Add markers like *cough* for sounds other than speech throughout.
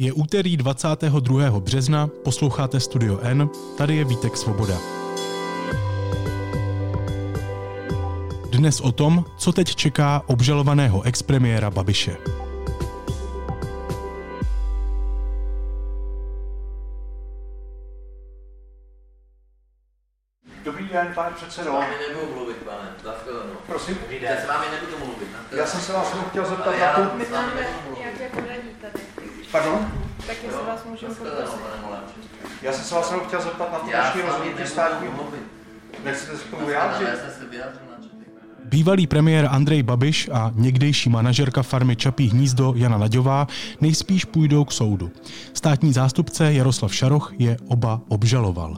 Je úterý 22. března, posloucháte Studio N, tady je Vítek Svoboda. Dnes o tom, co teď čeká obžalovaného expremiéra Babiše. Dobrý den, pane předsedo. S vámi nebudu mluvit, pane. Zaschledanou. Prosím, Já s vámi nebudu mluvit. já jsem se vás jenom chtěl zeptat na já tu... My s vámi máme nebudu mluvit. nějaké poradí tady. Pardon? Tak jestli vás můžeme poprosit. pane Moláček. Já jsem se vás jenom chtěl zeptat na to dnešní rozhodnutí státního... Nechcete se k tomu vyjádřit? Já jsem se vyjádřil na četli. Bývalý premiér Andrej Babiš a někdejší manažerka farmy Čapí hnízdo Jana Naďová nejspíš půjdou k soudu. Státní zástupce Jaroslav Šaroch je oba obžaloval.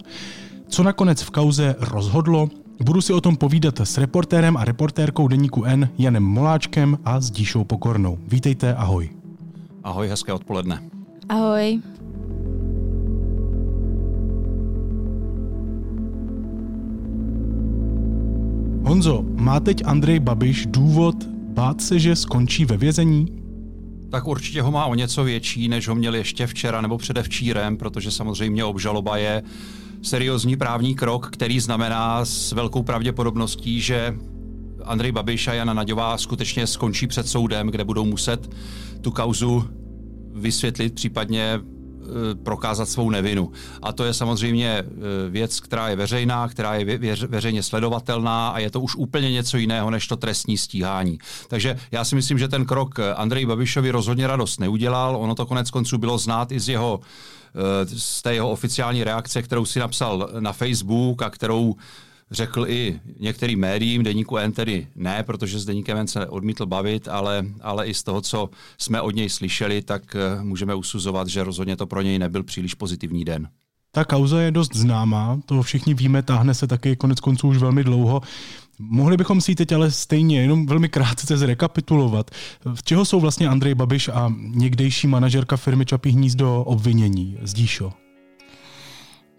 Co nakonec v kauze rozhodlo, budu si o tom povídat s reportérem a reportérkou deníku N Janem Moláčkem a s Díšou Pokornou. Vítejte, ahoj. Ahoj, hezké odpoledne. Ahoj. Honzo, má teď Andrej Babiš důvod bát se, že skončí ve vězení? Tak určitě ho má o něco větší, než ho měl ještě včera nebo předevčírem, protože samozřejmě obžaloba je seriózní právní krok, který znamená s velkou pravděpodobností, že Andrej Babiš a Jana Naďová skutečně skončí před soudem, kde budou muset tu kauzu vysvětlit, případně e, prokázat svou nevinu. A to je samozřejmě e, věc, která je veřejná, která je veřejně sledovatelná a je to už úplně něco jiného než to trestní stíhání. Takže já si myslím, že ten krok Andrej Babišovi rozhodně radost neudělal. Ono to konec konců bylo znát i z jeho e, z té jeho oficiální reakce, kterou si napsal na Facebook a kterou řekl i některým médiím, deníku N tedy ne, protože s deníkem N se odmítl bavit, ale, ale i z toho, co jsme od něj slyšeli, tak eh, můžeme usuzovat, že rozhodně to pro něj nebyl příliš pozitivní den. Ta kauza je dost známá, to všichni víme, táhne se taky konec konců už velmi dlouho. Mohli bychom si ji teď ale stejně jenom velmi krátce zrekapitulovat. V čeho jsou vlastně Andrej Babiš a někdejší manažerka firmy Čapí hnízdo obvinění? Zdíšo.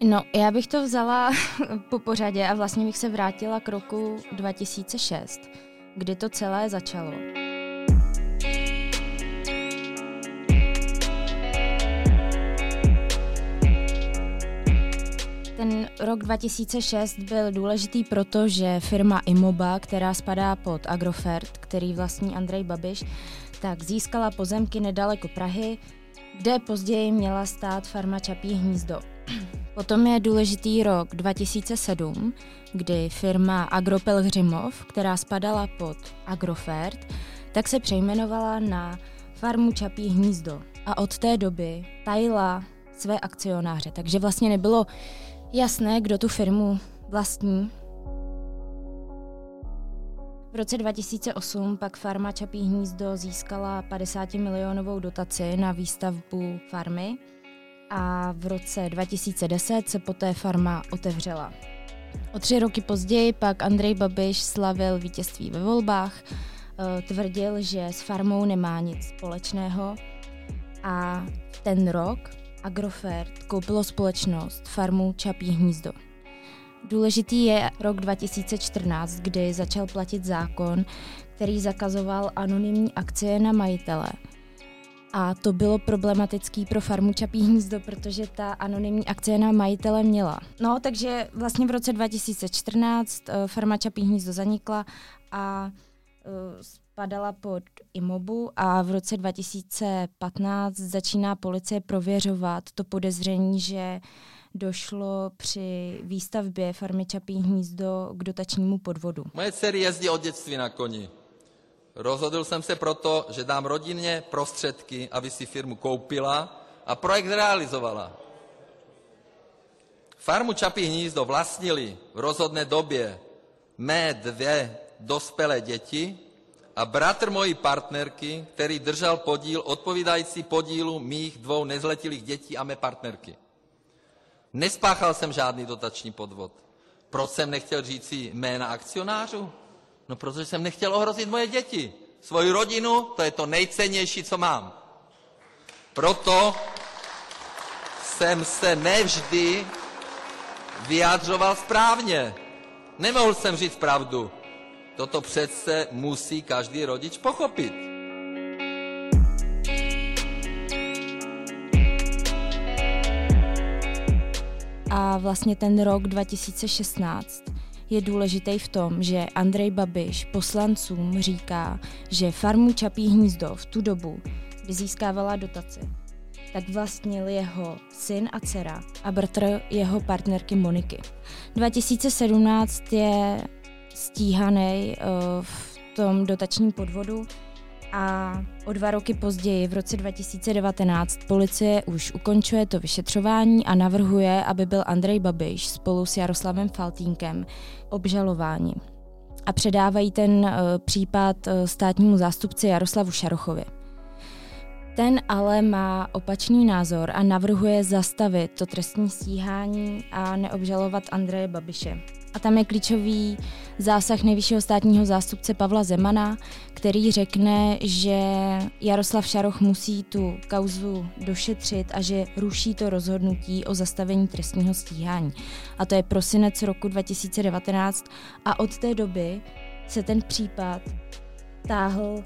No, já bych to vzala *laughs* po pořadě a vlastně bych se vrátila k roku 2006, kdy to celé začalo. Ten rok 2006 byl důležitý proto, že firma Imoba, která spadá pod Agrofert, který vlastní Andrej Babiš, tak získala pozemky nedaleko Prahy, kde později měla stát farma Čapí hnízdo. Potom je důležitý rok 2007, kdy firma Agropelhřimov, která spadala pod Agrofert, tak se přejmenovala na farmu Čapí hnízdo. A od té doby tajila své akcionáře, takže vlastně nebylo jasné, kdo tu firmu vlastní. V roce 2008 pak farma Čapí hnízdo získala 50 milionovou dotaci na výstavbu farmy a v roce 2010 se poté farma otevřela. O tři roky později pak Andrej Babiš slavil vítězství ve volbách, eh, tvrdil, že s farmou nemá nic společného a ten rok Agrofert koupilo společnost farmu Čapí hnízdo. Důležitý je rok 2014, kdy začal platit zákon, který zakazoval anonymní akcie na majitele. A to bylo problematický pro farmu Čapí hnízdo, protože ta anonymní akcie na majitele měla. No, takže vlastně v roce 2014 uh, farma Čapí hnízdo zanikla a uh, spadala pod Imobu a v roce 2015 začíná policie prověřovat to podezření, že došlo při výstavbě farmy Čapí hnízdo k dotačnímu podvodu. Moje dcery jezdí od dětství na koni. Rozhodl jsem se proto, že dám rodině prostředky, aby si firmu koupila a projekt realizovala. Farmu Čapí hnízdo vlastnili v rozhodné době mé dvě dospělé děti a bratr mojí partnerky, který držel podíl odpovídající podílu mých dvou nezletilých dětí a mé partnerky. Nespáchal jsem žádný dotační podvod. Proč jsem nechtěl říci jména akcionářů? No protože jsem nechtěl ohrozit moje děti, svoji rodinu, to je to nejcennější, co mám. Proto jsem se nevždy vyjadřoval správně. Nemohl jsem říct pravdu. Toto přece musí každý rodič pochopit. A vlastně ten rok 2016 je důležitý v tom, že Andrej Babiš poslancům říká, že farmu Čapí hnízdo v tu dobu, kdy získávala dotaci, tak vlastnil jeho syn a dcera a bratr jeho partnerky Moniky. 2017 je stíhaný uh, v tom dotačním podvodu a o dva roky později, v roce 2019, policie už ukončuje to vyšetřování a navrhuje, aby byl Andrej Babiš spolu s Jaroslavem Faltínkem obžalováni. A předávají ten uh, případ uh, státnímu zástupci Jaroslavu Šarochovi. Ten ale má opačný názor a navrhuje zastavit to trestní stíhání a neobžalovat Andreje Babiše. A tam je klíčový zásah nejvyššího státního zástupce Pavla Zemana, který řekne, že Jaroslav Šaroch musí tu kauzu došetřit a že ruší to rozhodnutí o zastavení trestního stíhání. A to je prosinec roku 2019 a od té doby se ten případ táhl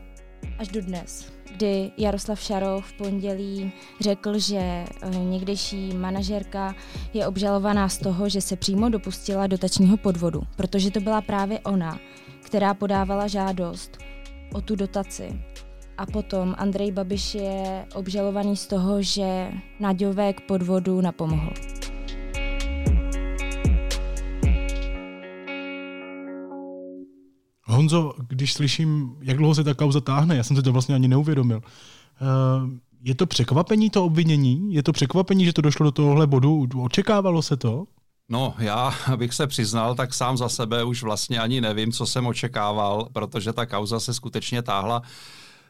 až do dnes kdy Jaroslav Šaroch v pondělí řekl, že eh, někdejší manažerka je obžalovaná z toho, že se přímo dopustila dotačního podvodu, protože to byla právě ona, která podávala žádost o tu dotaci. A potom Andrej Babiš je obžalovaný z toho, že Naďové k podvodu napomohl. Honzo, když slyším, jak dlouho se ta kauza táhne, já jsem si to vlastně ani neuvědomil. Eh, je to překvapení to obvinění? Je to překvapení, že to došlo do tohohle bodu? Očekávalo se to? No, já bych se přiznal, tak sám za sebe už vlastně ani nevím, co jsem očekával, protože ta kauza se skutečně táhla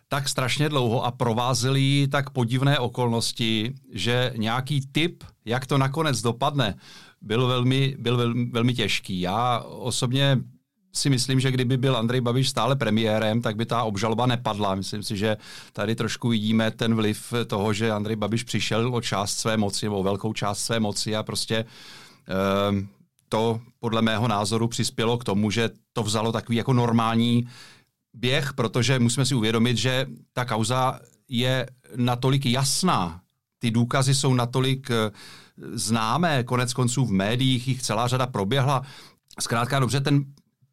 tak strašně dlouho a provázely tak podivné okolnosti, že nějaký typ, jak to nakonec dopadne, byl velmi, byl velmi, velmi těžký. Já osobně si myslím, že kdyby byl Andrej Babiš stále premiérem, tak by ta obžaloba nepadla. Myslím si, že tady trošku vidíme ten vliv toho, že Andrej Babiš přišel o část své moci, o velkou část své moci a prostě eh, to podle mého názoru přispělo k tomu, že to vzalo takový jako normální běh, protože musíme si uvědomit, že ta kauza je natolik jasná, ty důkazy jsou natolik eh, známé, konec konců v médiích jich celá řada proběhla. Zkrátka dobře, ten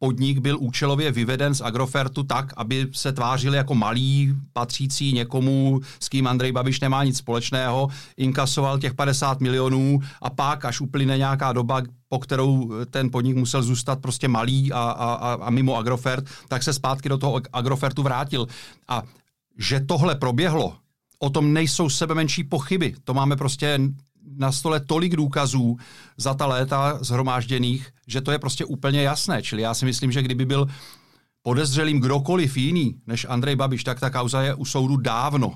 podnik byl účelově vyveden z Agrofertu tak, aby se tvářili jako malý, patřící někomu, s kým Andrej Babiš nemá nic společného, inkasoval těch 50 milionů a pak, až uplyne nějaká doba, po kterou ten podnik musel zůstat prostě malý a, a, a mimo Agrofert, tak se zpátky do toho Agrofertu vrátil. A že tohle proběhlo, o tom nejsou sebe menší pochyby. To máme prostě na stole tolik důkazů za ta léta zhromážděných, že to je prostě úplně jasné. Čili já si myslím, že kdyby byl podezřelým kdokoliv jiný než Andrej Babiš, tak ta kauza je u soudu dávno.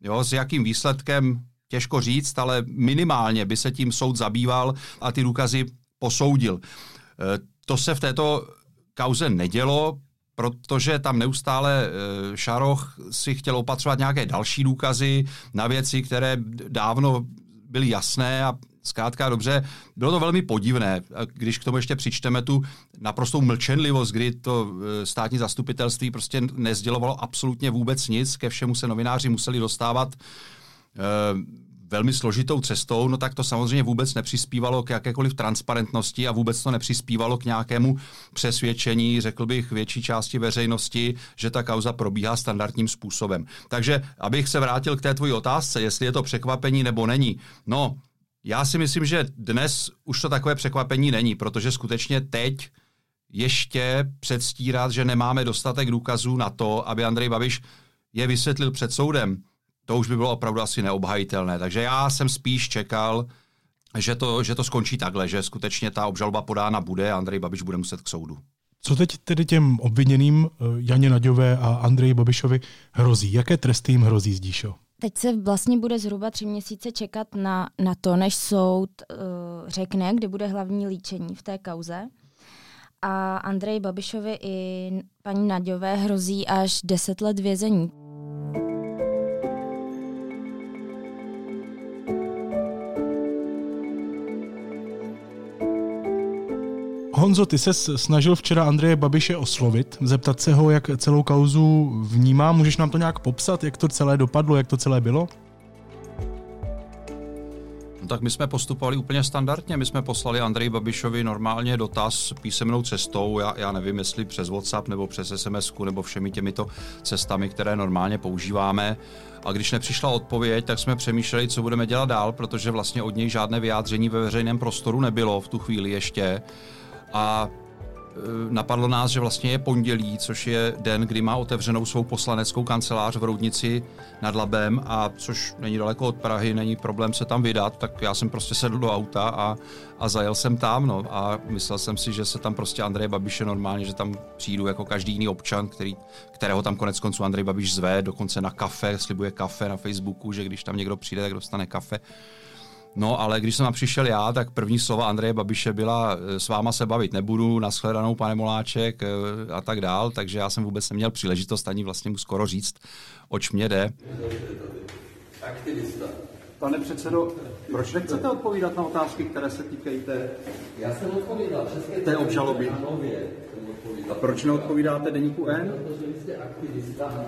Jo, s jakým výsledkem těžko říct, ale minimálně by se tím soud zabýval a ty důkazy posoudil. E, to se v této kauze nedělo, protože tam neustále e, Šaroch si chtěl opatřovat nějaké další důkazy na věci, které dávno byly jasné a zkrátka dobře, bylo to velmi podivné. Když k tomu ještě přičteme tu naprostou mlčenlivost, kdy to e, státní zastupitelství prostě nezdělovalo absolutně vůbec nic, ke všemu se novináři museli dostávat e, velmi složitou cestou, no tak to samozřejmě vůbec nepřispívalo k jakékoliv transparentnosti a vůbec to nepřispívalo k nějakému přesvědčení, řekl bych, větší části veřejnosti, že ta kauza probíhá standardním způsobem. Takže, abych se vrátil k té tvojí otázce, jestli je to překvapení nebo není. No, já si myslím, že dnes už to takové překvapení není, protože skutečně teď ještě předstírat, že nemáme dostatek důkazů na to, aby Andrej Babiš je vysvětlil před soudem, to už by bylo opravdu asi neobhajitelné. Takže já jsem spíš čekal, že to, že to skončí takhle, že skutečně ta obžalba podána bude a Andrej Babiš bude muset k soudu. Co teď tedy těm obviněným eh, Janě Naďové a Andreji Babišovi hrozí? Jaké tresty jim hrozí, Zdíšo? Teď se vlastně bude zhruba tři měsíce čekat na, na to, než soud uh, řekne, kdy bude hlavní líčení v té kauze. A Andrej Babišovi i paní Naďové hrozí až deset let vězení. Honzo, ty se snažil včera Andreje Babiše oslovit, zeptat se ho, jak celou kauzu vnímá. Můžeš nám to nějak popsat, jak to celé dopadlo, jak to celé bylo? tak my jsme postupovali úplně standardně. My jsme poslali Andreji Babišovi normálně dotaz písemnou cestou. Já, já nevím, jestli přes WhatsApp nebo přes SMS nebo všemi těmito cestami, které normálně používáme. A když nepřišla odpověď, tak jsme přemýšleli, co budeme dělat dál, protože vlastně od něj žádné vyjádření ve veřejném prostoru nebylo v tu chvíli ještě. A e, napadlo nás, že vlastně je pondělí, což je den, kdy má otevřenou svou poslaneckou kancelář v Roudnici nad Labem a což není daleko od Prahy, není problém se tam vydat, tak já jsem prostě sedl do auta a, a zajel jsem tam no, a myslel jsem si, že se tam prostě Andrej Babiše normálně, že tam přijdu jako každý jiný občan, který, kterého tam konec konců Andrej Babiš zve, dokonce na kafe, slibuje kafe na Facebooku, že když tam někdo přijde, tak dostane kafe. No, ale když jsem tam přišel já, tak první slova Andreje Babiše byla s váma se bavit nebudu, nashledanou, pane Moláček eh, a tak dál, takže já jsem vůbec neměl příležitost ani vlastně mu skoro říct, oč mě jde. Aktivista. Pane předsedo, proč nechcete odpovídat na otázky, které se týkají té, Já jsem odpovídal přesně té obžaloby? nově. jsem odpovídal. A proč neodpovídáte deníku N? Protože vy jste aktivista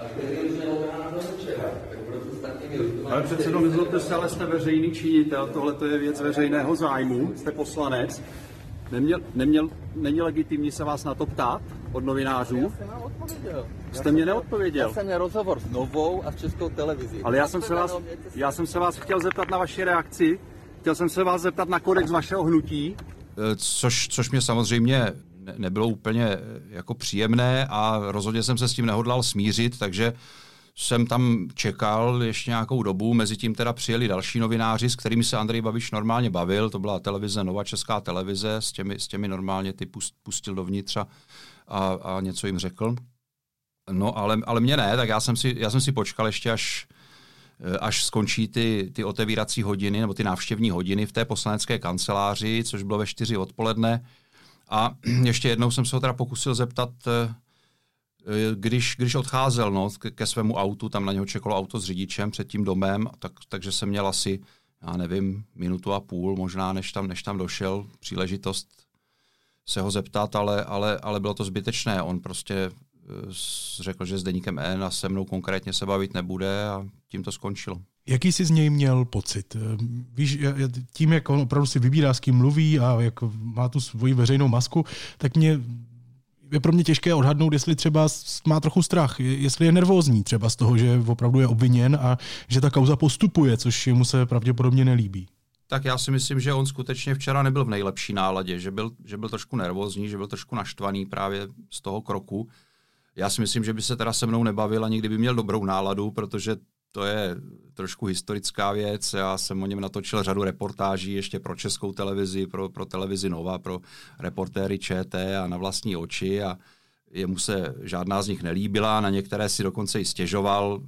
antibabišovství a který už neobrá do večera. Tak proto s takými Pane předsedo, nezlobte se, ale jste veřejný činitel, tohle to je věc veřejného zájmu, jste poslanec. Neměl, neměl, není legitimní se vás na to ptát od novinářů? jsem vám odpověděl. Jste mě neodpověděl. Já jsem měl rozhovor s Novou a s Českou televizí. Ale já jsem, se vás, já jsem se vás chtěl zeptat na vaši reakci, chtěl jsem se vás zeptat na kodex vašeho hnutí. Eh, což, což mě samozřejmě nebylo úplně eh, jako příjemné a rozhodně jsem se s tím nehodlal smířit, takže jsem tam čekal ještě nějakou dobu, mezi tím teda přijeli další novináři, s kterými se Andrej Babiš normálně bavil, to byla televize, Nova Česká televize, s těmi, s těmi normálně ty pust, pustil dovnitř a, a, a něco jim řekl. No, ale, ale mě ne, tak já jsem si, já jsem si počkal ještě, až, eh, až skončí ty, ty otevírací hodiny nebo ty návštěvní hodiny v té poslanecké kanceláři, což bylo ve čtyři odpoledne. A *clears throat* ještě jednou jsem se ho teda pokusil zeptat, eh, když, když odcházel no, ke, svému autu, tam na něho čekalo auto s řidičem před tím domem, tak, takže jsem měl asi, já nevím, minutu a půl možná, než tam, než tam došel, příležitost se ho zeptat, ale, ale, ale bylo to zbytečné. On prostě eh, řekl, že s deníkem N a se mnou konkrétně se bavit nebude a tím to skončilo. Jaký jsi z něj měl pocit? Eh, Víš, tím, jak on opravdu si vybírá, s kým mluví a jak má tu svoji veřejnou masku, tak mě je pro mě těžké odhadnout, jestli třeba má trochu strach, je- jestli je nervózní třeba z toho, že opravdu je obviněn a že ta kauza postupuje, což mu se pravděpodobně nelíbí. Tak já si myslím, že on skutečně včera nebyl v nejlepší náladě, že byl, že byl trošku nervózní, že byl trošku naštvaný právě z toho kroku. Já si myslím, že by se teda se mnou nebavil ani kdyby měl dobrou náladu, protože to je trošku historická věc. Já jsem o něm natočil řadu reportáží ještě pro českou televizi, pro, pro televizi Nova, pro reportéry ČT a na vlastní oči a jemu se žádná z nich nelíbila, na některé si dokonce i stěžoval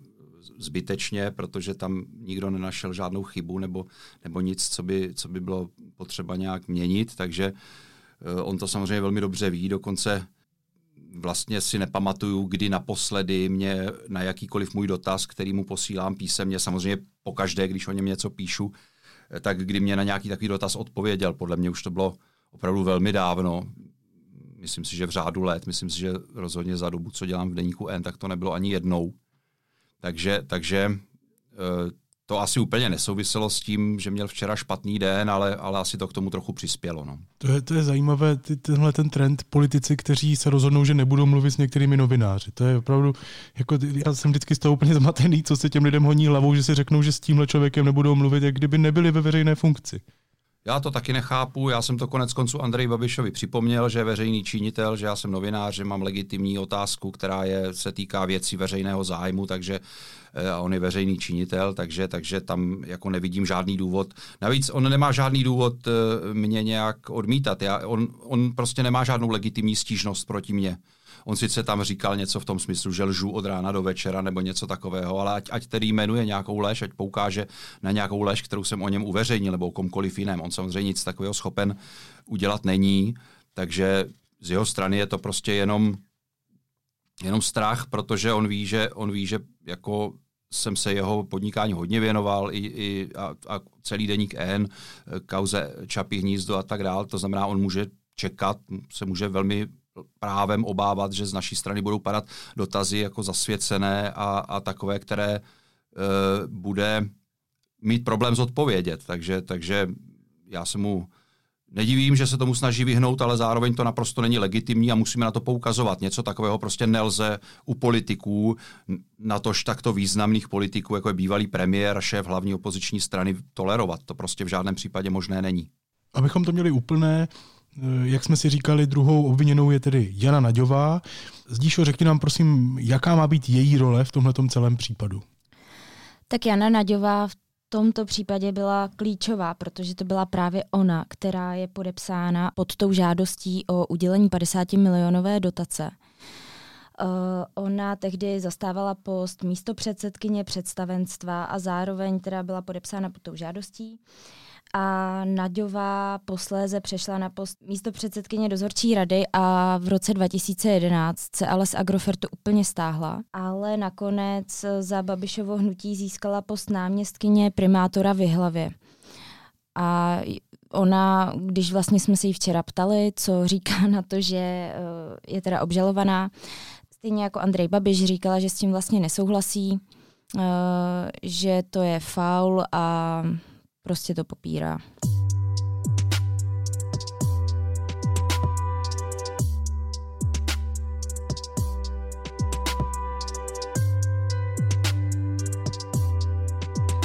zbytečně, protože tam nikdo nenašel žádnou chybu nebo, nebo nic, co by, co by bylo potřeba nějak měnit, takže eh, on to samozřejmě velmi dobře ví, dokonce vlastně si nepamatuju, kdy naposledy mě na jakýkoliv můj dotaz, který mu posílám písemně, samozřejmě pokaždé, když o něm něco píšu, tak kdy mě na nějaký takový dotaz odpověděl. Podle mě už to bylo opravdu velmi dávno. Myslím si, že v řádu let, myslím si, že rozhodně za dobu, co dělám v deníku N, tak to nebylo ani jednou. Takže, takže eh, to asi úplně nesouviselo s tím, že měl včera špatný den, ale, ale asi to k tomu trochu přispělo. No. To je, to je zajímavé, ty, tenhle ten trend politici, kteří se rozhodnou, že nebudou mluvit s některými novináři. To je opravdu, jako, já jsem vždycky z toho úplně zmatený, co se těm lidem honí hlavou, že si řeknou, že s tímhle člověkem nebudou mluvit, jak kdyby nebyli ve veřejné funkci. Já to taky nechápu, já jsem to konec konců Andrej Babišovi připomněl, že je veřejný činitel, že já jsem novinář, že mám legitimní otázku, která je, se týká věcí veřejného zájmu, takže eh, a on je veřejný činitel, takže, takže tam jako nevidím žádný důvod. Navíc on nemá žádný důvod eh, mě nějak odmítat. Já, on, on prostě nemá žádnou legitimní stížnost proti mně. On sice tam říkal něco v tom smyslu, že lžu od rána do večera nebo něco takového, ale ať, ať tedy jmenuje nějakou lež, ať poukáže na nějakou lež, kterou jsem o něm uveřejnil nebo o komkoliv jiném. On samozřejmě nic takového schopen udělat není, takže z jeho strany je to prostě jenom, jenom strach, protože on ví, že, on ví, že jako jsem se jeho podnikání hodně věnoval i, i a, a celý deník N, kauze Čapí hnízdo a tak dále. To znamená, on může čekat, se může velmi právem obávat, že z naší strany budou padat dotazy jako zasvěcené a, a takové, které e, bude mít problém zodpovědět. Takže, takže já se mu nedivím, že se tomu snaží vyhnout, ale zároveň to naprosto není legitimní a musíme na to poukazovat. Něco takového prostě nelze u politiků, na tož takto významných politiků, jako je bývalý premiér, šéf hlavní opoziční strany, tolerovat. To prostě v žádném případě možné není. Abychom to měli úplné, jak jsme si říkali, druhou obviněnou je tedy Jana Naďová. Zdíšo, řekni nám prosím, jaká má být její role v tomhle celém případu? Tak Jana Naďová v tomto případě byla klíčová, protože to byla právě ona, která je podepsána pod tou žádostí o udělení 50 milionové dotace. Uh, ona tehdy zastávala post místo předsedkyně představenstva a zároveň teda byla podepsána pod tou žádostí. Uh, a Naďová posléze přešla na post místo předsedkyně dozorčí rady a v roce 2011 se ale z Agrofertu úplně stáhla, ale nakonec za Babišovo hnutí získala post náměstkyně primátora v Jihlavě. A ona, když vlastně jsme se jí včera ptali, co říká na to, že eh, je teda obžalovaná, stejně jako Andrej Babiš říkala, že s tím vlastně nesouhlasí, eh, že to je faul a prostě to popírá.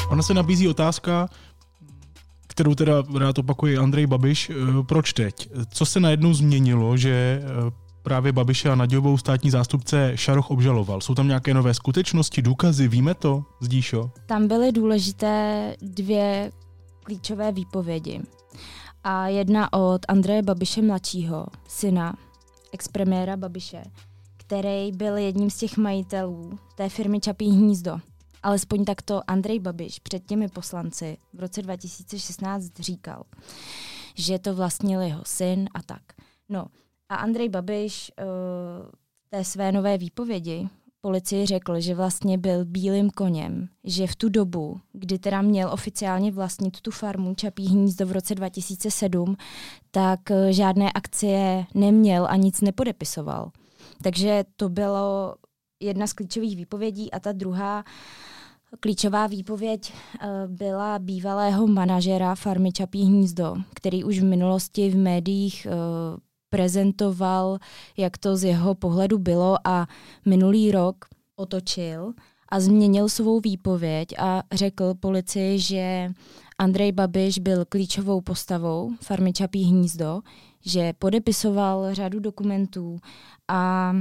Ona se nabízí otázka, kterou teda rád opakuje Andrej Babiš. Eh, proč teď? Co se najednou změnilo, že eh, právě Babiše a Naďovou státní zástupce Šaroch obžaloval? Jsou tam nějaké nové skutečnosti, důkazy, víme to, Zdíšo? Tam byly důležité dvě klíčové výpovědi. A jedna od Andreje Babiše mladšího, syna expremiéra Babiše, který byl jedním z těch majitelů té firmy Čapí hnízdo. Alespoň takto Andrej Babiš před těmi poslanci v roce 2016 říkal, že to vlastnil jeho syn a tak. No a Andrej Babiš uh, té své nové výpovědi policii řekl, že vlastně byl bílým koněm, že v tu dobu, kdy teda měl oficiálně vlastnit tu farmu Čapí hnízdo v roce 2007, tak eh, žádné akcie neměl a nic nepodepisoval. Takže to bylo jedna z klíčových výpovědí a ta druhá klíčová výpověď eh, byla bývalého manažera farmy Čapí hnízdo, který už v minulosti v médiích eh, prezentoval, jak to z jeho pohledu bylo a minulý rok otočil a změnil svou výpověď a řekl policii, že Andrej Babiš byl klíčovou postavou farmy Čapí hnízdo, že podepisoval řadu dokumentů a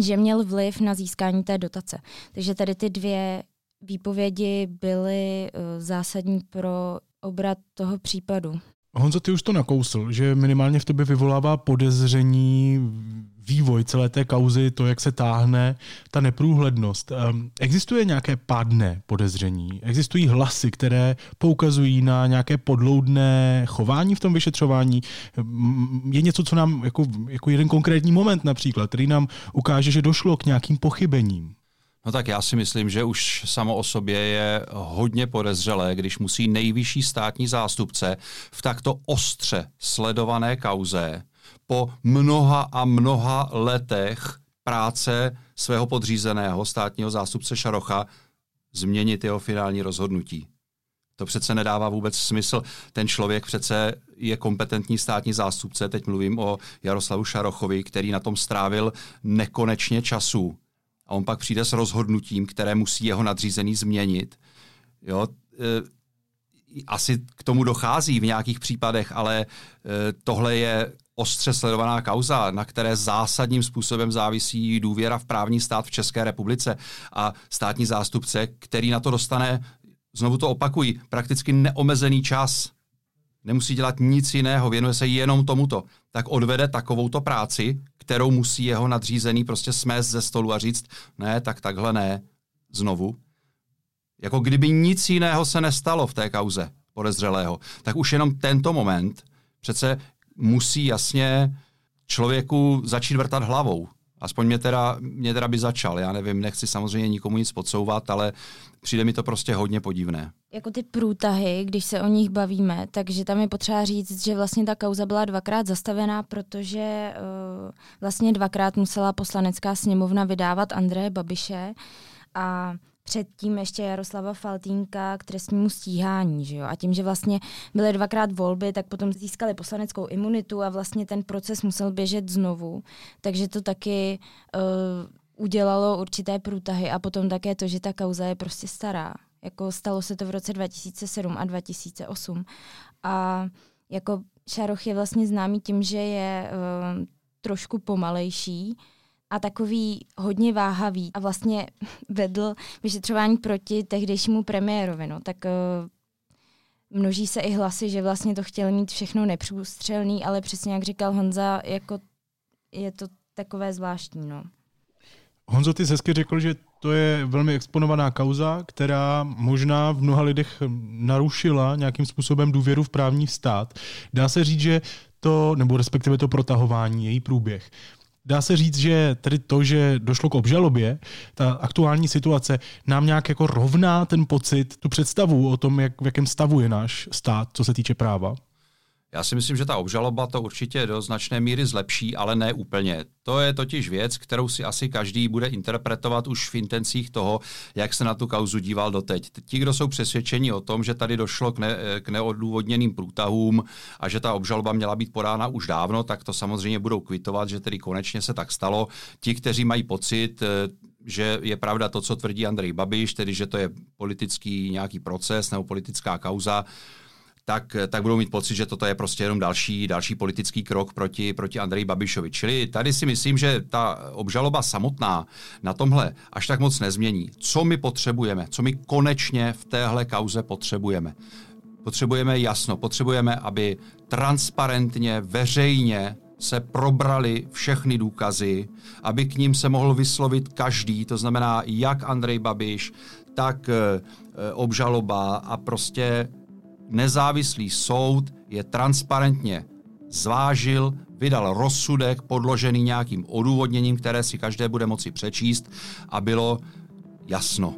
že měl vliv na získání té dotace. Takže tady ty dvě výpovědi byly uh, zásadní pro obrat toho případu. Honzo, ty už to nakousl, že minimálně v tobě vyvolává podezření vývoj celé té kauzy, to, jak se táhne, ta neprůhlednost. Ehm, existuje nějaké pádné podezření? Existují hlasy, které poukazují na nějaké podloudné chování v tom vyšetřování? Ehm, je něco, co nám, jako, jako jeden konkrétní moment například, který nám ukáže, že došlo k nějakým pochybením? No tak já si myslím, že už samo o sobě je hodně podezřelé, když musí nejvyšší státní zástupce v takto ostře sledované kauze po mnoha a mnoha letech práce svého podřízeného státního zástupce Šarocha změnit jeho finální rozhodnutí. To přece nedává vůbec smysl. Ten člověk přece je kompetentní státní zástupce, teď mluvím o Jaroslavu Šarochovi, který na tom strávil nekonečně času a on pak přijde s rozhodnutím, které musí jeho nadřízený změnit. Jo, e, asi k tomu dochází v nějakých případech, ale e, tohle je ostře sledovaná kauza, na které zásadním způsobem závisí důvěra v právní stát v České republice a státní zástupce, který na to dostane, znovu to opakují, prakticky neomezený čas. Nemusí dělat nic jiného, věnuje se jenom tomuto. Tak odvede takovouto práci, kterou musí jeho nadřízený prostě smést ze stolu a říct, ne, tak takhle ne, znovu. Jako kdyby nic jiného se nestalo v té kauze podezřelého, tak už jenom tento moment přece musí jasně člověku začít vrtat hlavou. Aspoň mě teda, mě teda by začal. Já nevím, nechci samozřejmě nikomu nic podsouvat, ale přijde mi to prostě hodně podivné. Jako ty průtahy, když se o nich bavíme, takže tam je potřeba říct, že vlastně ta kauza byla dvakrát zastavená, protože uh, vlastně dvakrát musela poslanecká sněmovna vydávat Andreje Babiše a předtím ještě Jaroslava Faltínka k trestnímu stíhání. Že jo? A tím, že vlastně byly dvakrát volby, tak potom získali poslaneckou imunitu a vlastně ten proces musel běžet znovu. Takže to taky uh, udělalo určité průtahy a potom také to, že ta kauza je prostě stará. Jako stalo se to v roce 2007 a 2008. A jako Šaroch je vlastně známý tím, že je uh, trošku pomalejší a takový hodně váhavý a vlastně *laughs* vedl vyšetřování proti tehdejšímu premiérovi. No. Tak uh, množí se i hlasy, že vlastně to chtěl mít všechno nepřůstřelný, ale přesně jak říkal Honza, jako je to takové zvláštní. No. Honzo, ty hezky řekl, že to je velmi exponovaná kauza, která možná v mnoha lidech narušila nějakým způsobem důvěru v právní stát. Dá se říct, že to, nebo respektive to protahování, její průběh, Dá se říct, že tedy to, že došlo k obžalobě, ta aktuální situace nám nějak jako rovná ten pocit, tu představu o tom, jak, v jakém stavu je náš stát, co se týče práva? Já si myslím, že ta obžaloba to určitě do značné míry zlepší, ale ne úplně. To je totiž věc, kterou si asi každý bude interpretovat už v intencích toho, jak se na tu kauzu díval doteď. Ti, kdo jsou přesvědčeni o tom, že tady došlo k, ne, k neodůvodněným průtahům a že ta obžaloba měla být podána už dávno, tak to samozřejmě budou kvitovat, že tedy konečně se tak stalo. Ti, kteří mají pocit, eh, že je pravda to, co tvrdí Andrej Babiš, tedy že to je politický nějaký proces nebo politická kauza, tak, tak budou mít pocit, že toto je prostě jenom další, další politický krok proti, proti Andreji Babišovi. Čili tady si myslím, že ta obžaloba samotná na tomhle až tak moc nezmění. Co my potřebujeme, co my konečně v téhle kauze potřebujeme? Potřebujeme jasno, potřebujeme, aby transparentně, veřejně se probrali všechny důkazy, aby k ním se mohl vyslovit každý, to znamená jak Andrej Babiš, tak e, obžaloba a prostě nezávislý soud je transparentně zvážil, vydal rozsudek podložený nějakým odůvodněním, které si každé bude moci přečíst a bylo jasno.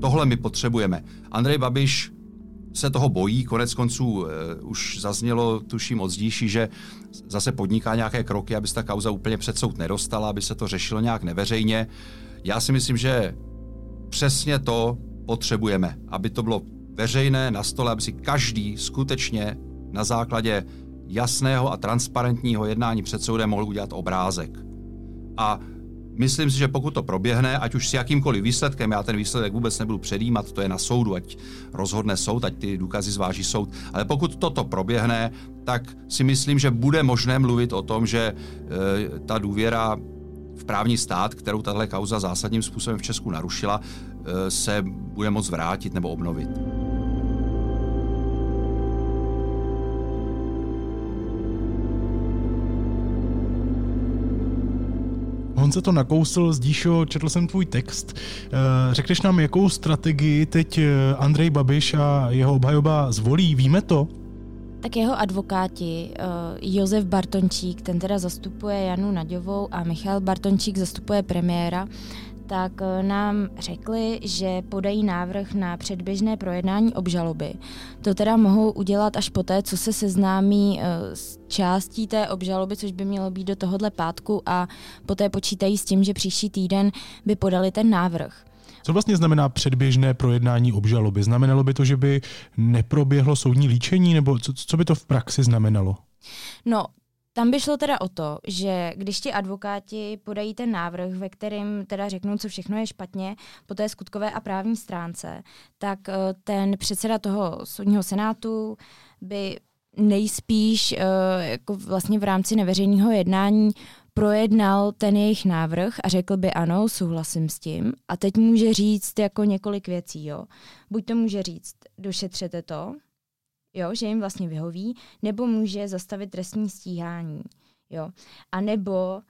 Tohle my potřebujeme. Andrej Babiš se toho bojí. Konec konců uh, už zaznělo, tuším od zdíší, že zase podniká nějaké kroky, aby se ta kauza úplně před soud nedostala, aby se to řešilo nějak neveřejně. Já si myslím, že přesně to potřebujeme, aby to bylo veřejné na stole, aby si každý skutečně na základě jasného a transparentního jednání před soudem mohl udělat obrázek. A Myslím si, že pokud to proběhne, ať už s jakýmkoliv výsledkem, já ten výsledek vůbec nebudu předjímat, to je na soudu, ať rozhodne soud, ať ty důkazy zváží soud, ale pokud toto proběhne, tak si myslím, že bude možné mluvit o tom, že e, ta důvěra v právní stát, kterou tahle kauza zásadním způsobem v Česku narušila, e, se bude moct vrátit nebo obnovit. Honza to nakousl, Zdíšo, četl jsem tvůj text. Eh, řekneš nám, jakou strategii teď eh, Andrej Babiš a jeho obhajoba zvolí? Víme to? Tak jeho advokáti, uh, Josef Bartončík, ten teda zastupuje Janu Naďovou a Michal Bartončík zastupuje premiéra, tak eh, nám řekli, že podají návrh na předběžné projednání obžaloby. To teda mohou udělat až poté, co se seznámí eh, s částí té obžaloby, což by mělo být do tohohle pátku a poté počítají s tím, že příští týden by podali ten návrh. Co vlastně znamená předběžné projednání obžaloby? Znamenalo by to, že by neproběhlo soudní líčení, nebo co, co by to v praxi znamenalo? No, tam by šlo teda o to, že když ti advokáti podají ten návrh, ve kterém teda řeknou, co všechno je špatně po té skutkové a právní stránce, tak eh, ten předseda toho soudního senátu by nejspíš eh, jako vlastně v rámci neveřejného jednání projednal ten jejich návrh a řekl by ano, souhlasím s tím. A teď může říct jako několik věcí. Jo. Buď to může říct, došetřete to, jo, že jim vlastně vyhoví, nebo může zastavit trestní stíhání. Jo. A nebo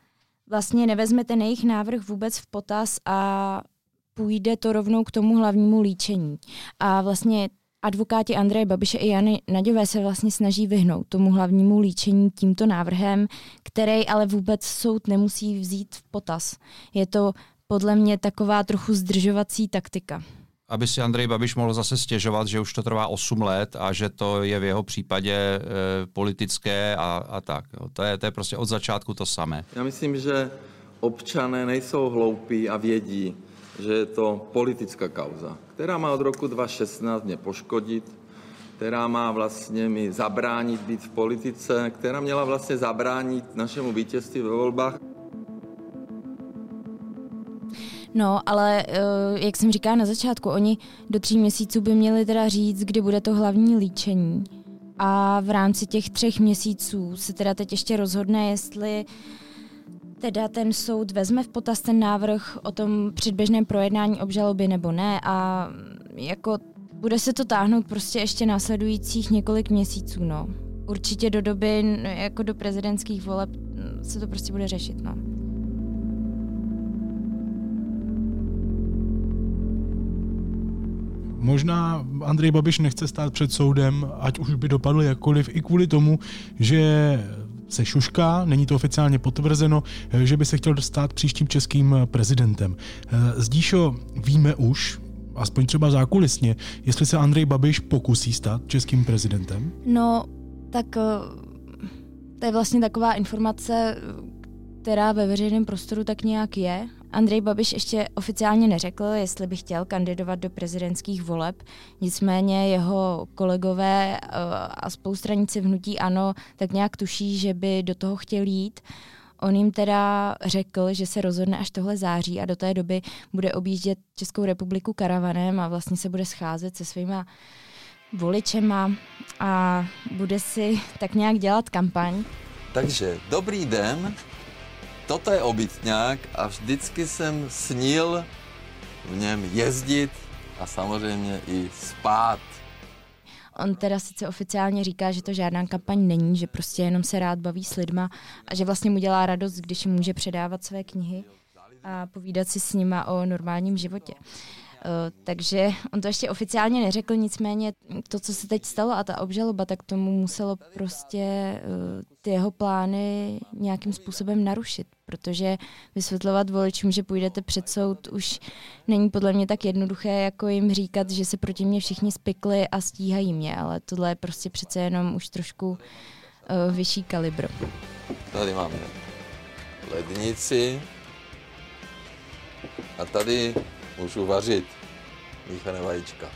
vlastně nevezmete jejich návrh vůbec v potaz a půjde to rovnou k tomu hlavnímu líčení. A vlastně advokáti Andreje Babiše i Jany Naďové se vlastně snaží vyhnout tomu hlavnímu líčení tímto návrhem, který ale vůbec soud nemusí vzít v potaz. Je to podle mě taková trochu zdržovací taktika. Aby si Andrej Babiš mohl zase stěžovat, že už to trvá 8 let a že to je v jeho případě e, politické a, a tak. Jo. To, je, to je prostě od začátku to samé. Já myslím, že občané nejsou hloupí a vědí, že je to politická kauza, která má od roku 2016 mě poškodit, která má vlastně mi zabránit být v politice, která měla vlastně zabránit našemu vítězství ve volbách. No, ale eh, jak jsem říkala na začátku, oni do tří měsíců by měli teda říct, kdy bude to hlavní líčení. A v rámci těch třech měsíců se teda teď ještě rozhodne, jestli teda ten soud vezme v potaz ten návrh o tom předběžném projednání obžaloby nebo ne a jako bude se to táhnout prostě ještě následujících několik měsíců, no. Určitě do doby, jako do prezidentských voleb se to prostě bude řešit, no. Možná Andrej Babiš nechce stát před soudem, ať už by dopadl jakkoliv, i kvůli tomu, že se šušká, není to oficiálně potvrzeno, že by se chtěl stát příštím českým prezidentem. Zdíšo, víme už, aspoň třeba zákulisně, jestli se Andrej Babiš pokusí stát českým prezidentem? No, tak eh, to je vlastně taková informace, která ve veřejném prostoru tak nějak je. Andrej Babiš ještě oficiálně neřekl, jestli by chtěl kandidovat do prezidentských voleb, nicméně jeho kolegové eh, a spolustranici vnutí ANO tak nějak tuší, že by do toho chtěl jít. On jim teda řekl, že se rozhodne až tohle září a do té doby bude objíždět Českou republiku karavanem a vlastně se bude scházet se svýma voličema a bude si tak nějak dělat kampaň. Takže dobrý den, toto je obytňák a vždycky jsem snil v něm jezdit a samozřejmě i spát. On teda sice oficiálně říká, že to žádná kampaň není, že prostě jenom se rád baví s lidma a že vlastně mu dělá radost, když může předávat své knihy a povídat si s nima o normálním životě. Takže on to ještě oficiálně neřekl, nicméně to, co se teď stalo a ta obžaloba, tak tomu muselo prostě uh, ty jeho plány nějakým způsobem narušit, protože vysvětlovat voličům, že půjdete před soud, už není podle mě tak jednoduché, jako jim říkat, že se proti mě všichni spikli a stíhají mě, ale tohle je prostě přece jenom už trošku uh, vyšší kalibr. Tady máme lednici a tady můžu vařit míchané vajíčka.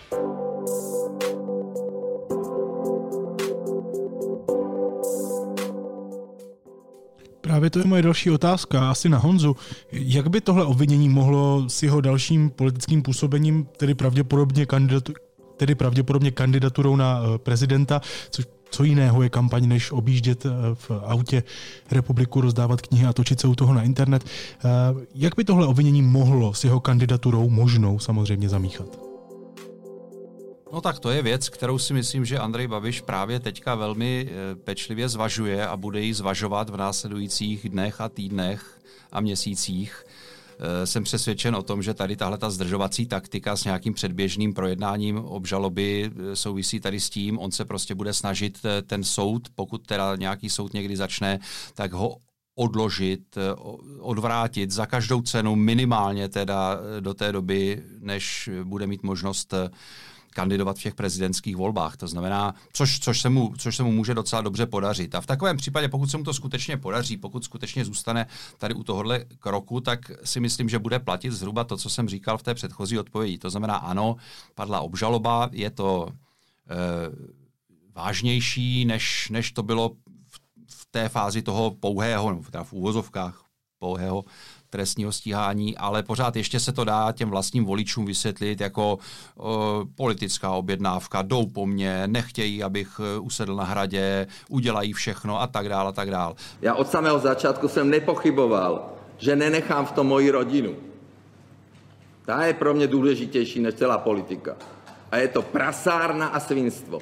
Právě to je moje další otázka, asi na Honzu. Jak by tohle obvinění mohlo s jeho dalším politickým působením, tedy pravděpodobně, kandidatu, tedy pravděpodobně kandidaturou na eh, prezidenta, což co jiného je kampaň, než objíždět eh, v autě republiku, rozdávat knihy a točit se u toho na internet. Eh, jak by tohle obvinění mohlo s jeho kandidaturou možnou samozřejmě zamíchat? No tak to je věc, kterou si myslím, že Andrej Babiš právě teďka velmi eh, pečlivě zvažuje a bude ji zvažovat v následujících dnech a týdnech a měsících. Eh, jsem přesvědčen o tom, že tady tahle ta zdržovací taktika s nějakým předběžným projednáním obžaloby eh, souvisí tady s tím, on se prostě bude snažit ten soud, pokud teda nějaký soud někdy začne, tak ho odložit, odvrátit za každou cenu minimálně teda do té doby, než bude mít možnost kandidovat v těch prezidentských volbách. To znamená, což, což, se mu, což se mu může docela dobře podařit. A v takovém případě, pokud se mu to skutečně podaří, pokud skutečně zůstane tady u tohohle kroku, tak si myslím, že bude platit zhruba to, co jsem říkal v té předchozí odpovědi. To znamená, ano, padla obžaloba, je to e, vážnější, než, než to bylo v, v té fázi toho pouhého, nebo teda v úvozovkách pouhého trestního stíhání, ale pořád ještě se to dá těm vlastním voličům vysvětlit jako uh, politická objednávka, jdou po mně, nechtějí, abych uh, usedl na hradě, udělají všechno a tak dále a tak dále. Já od samého začátku jsem nepochyboval, že nenechám v tom moji rodinu. Ta je pro mě důležitější než celá politika. A je to prasárna a svinstvo.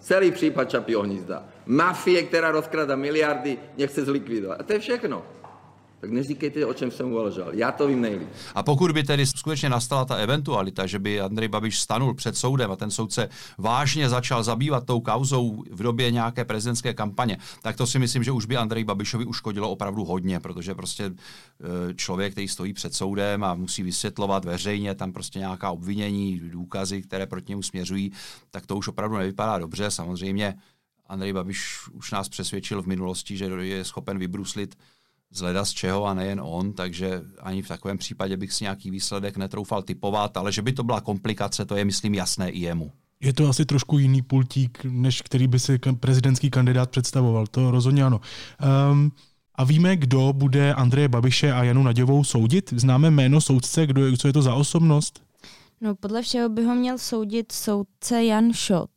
Celý případ Čapího hnízda. Mafie, která rozkrada miliardy, nechce zlikvidovat. A to je všechno. Tak neříkejte, o čem jsem uvažoval. Já to vím nejlíp. A pokud by tedy skutečně nastala ta eventualita, že by Andrej Babiš stanul před soudem a ten soudce vážně začal zabývat tou kauzou v době nějaké prezidentské kampaně, tak to si myslím, že už by Andrej Babišovi uškodilo opravdu hodně, protože prostě e, člověk, který stojí před soudem a musí vysvětlovat veřejně tam prostě nějaká obvinění, důkazy, které proti němu směřují, tak to už opravdu nevypadá dobře. Samozřejmě Andrej Babiš už nás přesvědčil v minulosti, že je schopen vybruslit zleda z čeho a nejen on, takže ani v takovém případě bych si nějaký výsledek netroufal typovat, ale že by to byla komplikace, to je myslím jasné i jemu. Je to asi trošku jiný pultík, než který by si prezidentský kandidát představoval, to rozhodně ano. Um, a víme, kdo bude Andreje Babiše a Janu Naděvou soudit? Známe jméno soudce, kdo, co je to za osobnost? No podle všeho by ho měl soudit soudce Jan Šot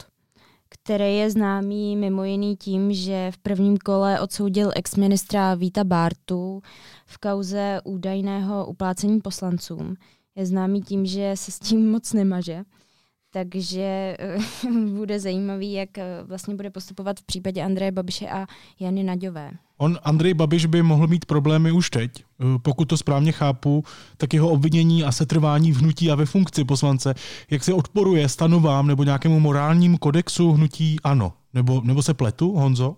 který je známý mimo jiný tím, že v prvním kole odsoudil exministra Víta Bartu v kauze údajného uplácení poslancům. Je známý tím, že se s tím moc nemaže takže eh, *laughs* bude zajímavý, jak eh, vlastně bude postupovat v případě Andreje Babiše a Jany Naďové. On, Andrej Babiš, by mohl mít problémy už teď. Eh, pokud to správně chápu, tak jeho obvinění a setrvání v hnutí a ve funkci poslance, jak se odporuje stanovám nebo nějakému morálním kodexu hnutí ano. Nebo, nebo se pletu, Honzo?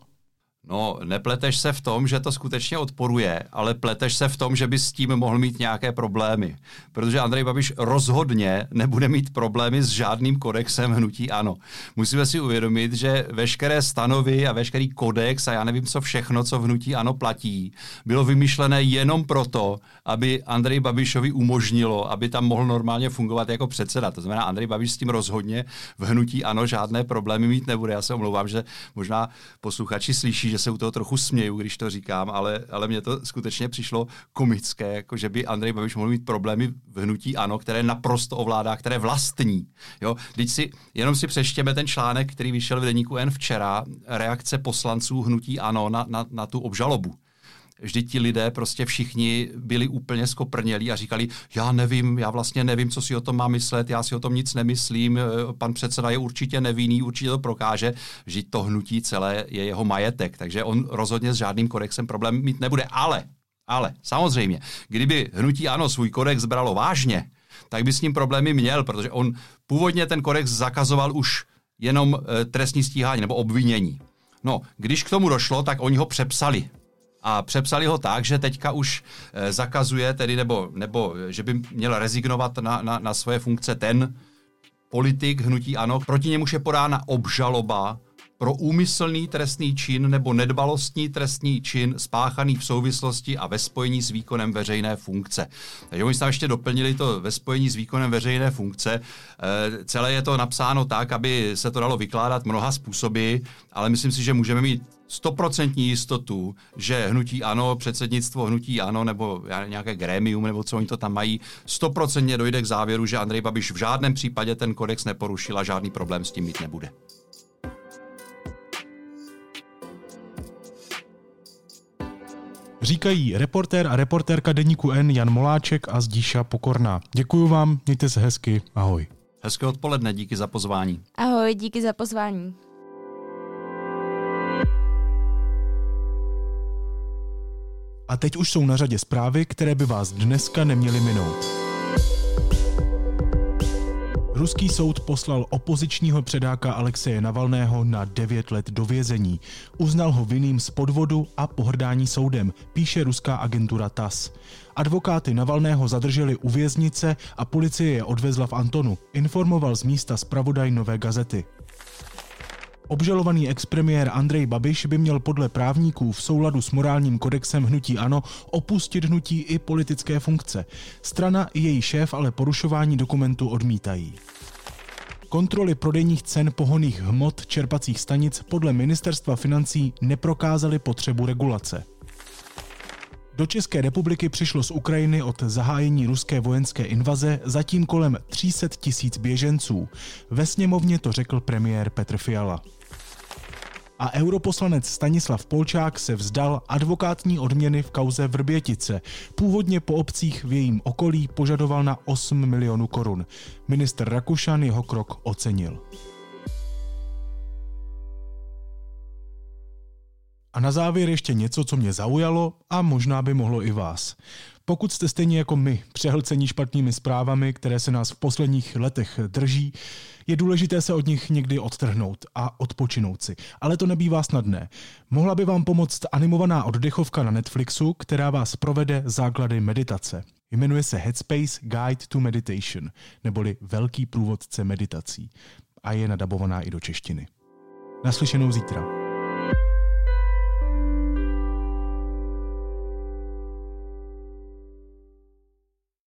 No, nepleteš se v tom, že to skutečně odporuje, ale pleteš se v tom, že by s tím mohl mít nějaké problémy. Protože Andrej Babiš rozhodně nebude mít problémy s žádným kodexem hnutí ano. Musíme si uvědomit, že veškeré stanovy a veškerý kodex a já nevím, co všechno, co v hnutí ano platí, bylo vymyšlené jenom proto, aby Andrej Babišovi umožnilo, aby tam mohl normálně fungovat jako předseda. To znamená, Andrej Babiš s tím rozhodně v hnutí ano žádné problémy mít nebude. Já se omlouvám, že možná posluchači slyší, že se u toho trochu směju, když to říkám, ale, ale mně to skutečně přišlo komické, jako že by Andrej Babiš mohl mít problémy v hnutí ANO, které naprosto ovládá, které vlastní. Jo? Teď si, jenom si přeštěme ten článek, který vyšel v deníku N včera, reakce poslanců hnutí ANO na, na, na tu obžalobu vždyť ti lidé prostě všichni byli úplně skoprnělí a říkali, já nevím, já vlastně nevím, co si o tom mám myslet, já si o tom nic nemyslím, eh, pan předseda je určitě nevinný, určitě to prokáže, že to hnutí celé je jeho majetek, takže on rozhodně s žádným kodexem problém mít nebude. Ale, ale, samozřejmě, kdyby hnutí ano svůj kodex bralo vážně, tak by s ním problémy měl, protože on původně ten kodex zakazoval už jenom e, trestní stíhání nebo obvinění. No, když k tomu došlo, tak oni ho přepsali a přepsali ho tak, že teďka už eh, zakazuje tedy, nebo, nebo že by měl rezignovat na, na, na svoje funkce ten politik hnutí ANO, proti němuž je podána obžaloba pro úmyslný trestný čin nebo nedbalostní trestný čin spáchaný v souvislosti a ve spojení s výkonem veřejné funkce. Takže oni tam ještě doplnili to ve spojení s výkonem veřejné funkce. E, celé je to napsáno tak, aby se to dalo vykládat mnoha způsoby, ale myslím si, že můžeme mít stoprocentní jistotu, že hnutí ano, předsednictvo hnutí ano, nebo nějaké grémium, nebo co oni to tam mají, stoprocentně dojde k závěru, že Andrej Babiš v žádném případě ten kodex neporušil a žádný problém s tím mít nebude. Říkají reportér a reportérka deníku N Jan Moláček a Zdíša Pokorná. Děkuji vám, mějte se hezky, ahoj. Hezké odpoledne, díky za pozvání. Ahoj, díky za pozvání. A teď už jsou na řadě zprávy, které by vás dneska neměly minout. Ruský soud poslal opozičního předáka Alexeje Navalného na 9 let do vězení. Uznal ho vinným z podvodu a pohrdání soudem, píše ruská agentura TAS. Advokáty Navalného zadrželi u věznice a policie je odvezla v Antonu, informoval z místa zpravodaj Nové gazety. Obžalovaný expremiér Andrej Babiš by měl podle právníků v souladu s morálním kodexem hnutí ANO opustit hnutí i politické funkce. Strana i její šéf ale porušování dokumentu odmítají. Kontroly prodejních cen pohoných hmot čerpacích stanic podle ministerstva financí neprokázaly potřebu regulace. Do České republiky přišlo z Ukrajiny od zahájení ruské vojenské invaze zatím kolem 300 tisíc běženců. Ve sněmovně to řekl premiér Petr Fiala a europoslanec Stanislav Polčák se vzdal advokátní odměny v kauze Vrbětice. Původně po obcích v jejím okolí požadoval na 8 milionů korun. Minister Rakušan jeho krok ocenil. A na závěr ještě něco, co mě zaujalo a možná by mohlo i vás. Pokud jste stejně jako my přehlcení špatnými zprávami, které se nás v posledních letech drží, je důležité se od nich někdy odtrhnout a odpočinout si. Ale to nebývá snadné. Mohla by vám pomoct animovaná oddechovka na Netflixu, která vás provede základy meditace. Jmenuje se Headspace Guide to Meditation, neboli Velký průvodce meditací. A je nadabovaná i do češtiny. Naslyšenou zítra.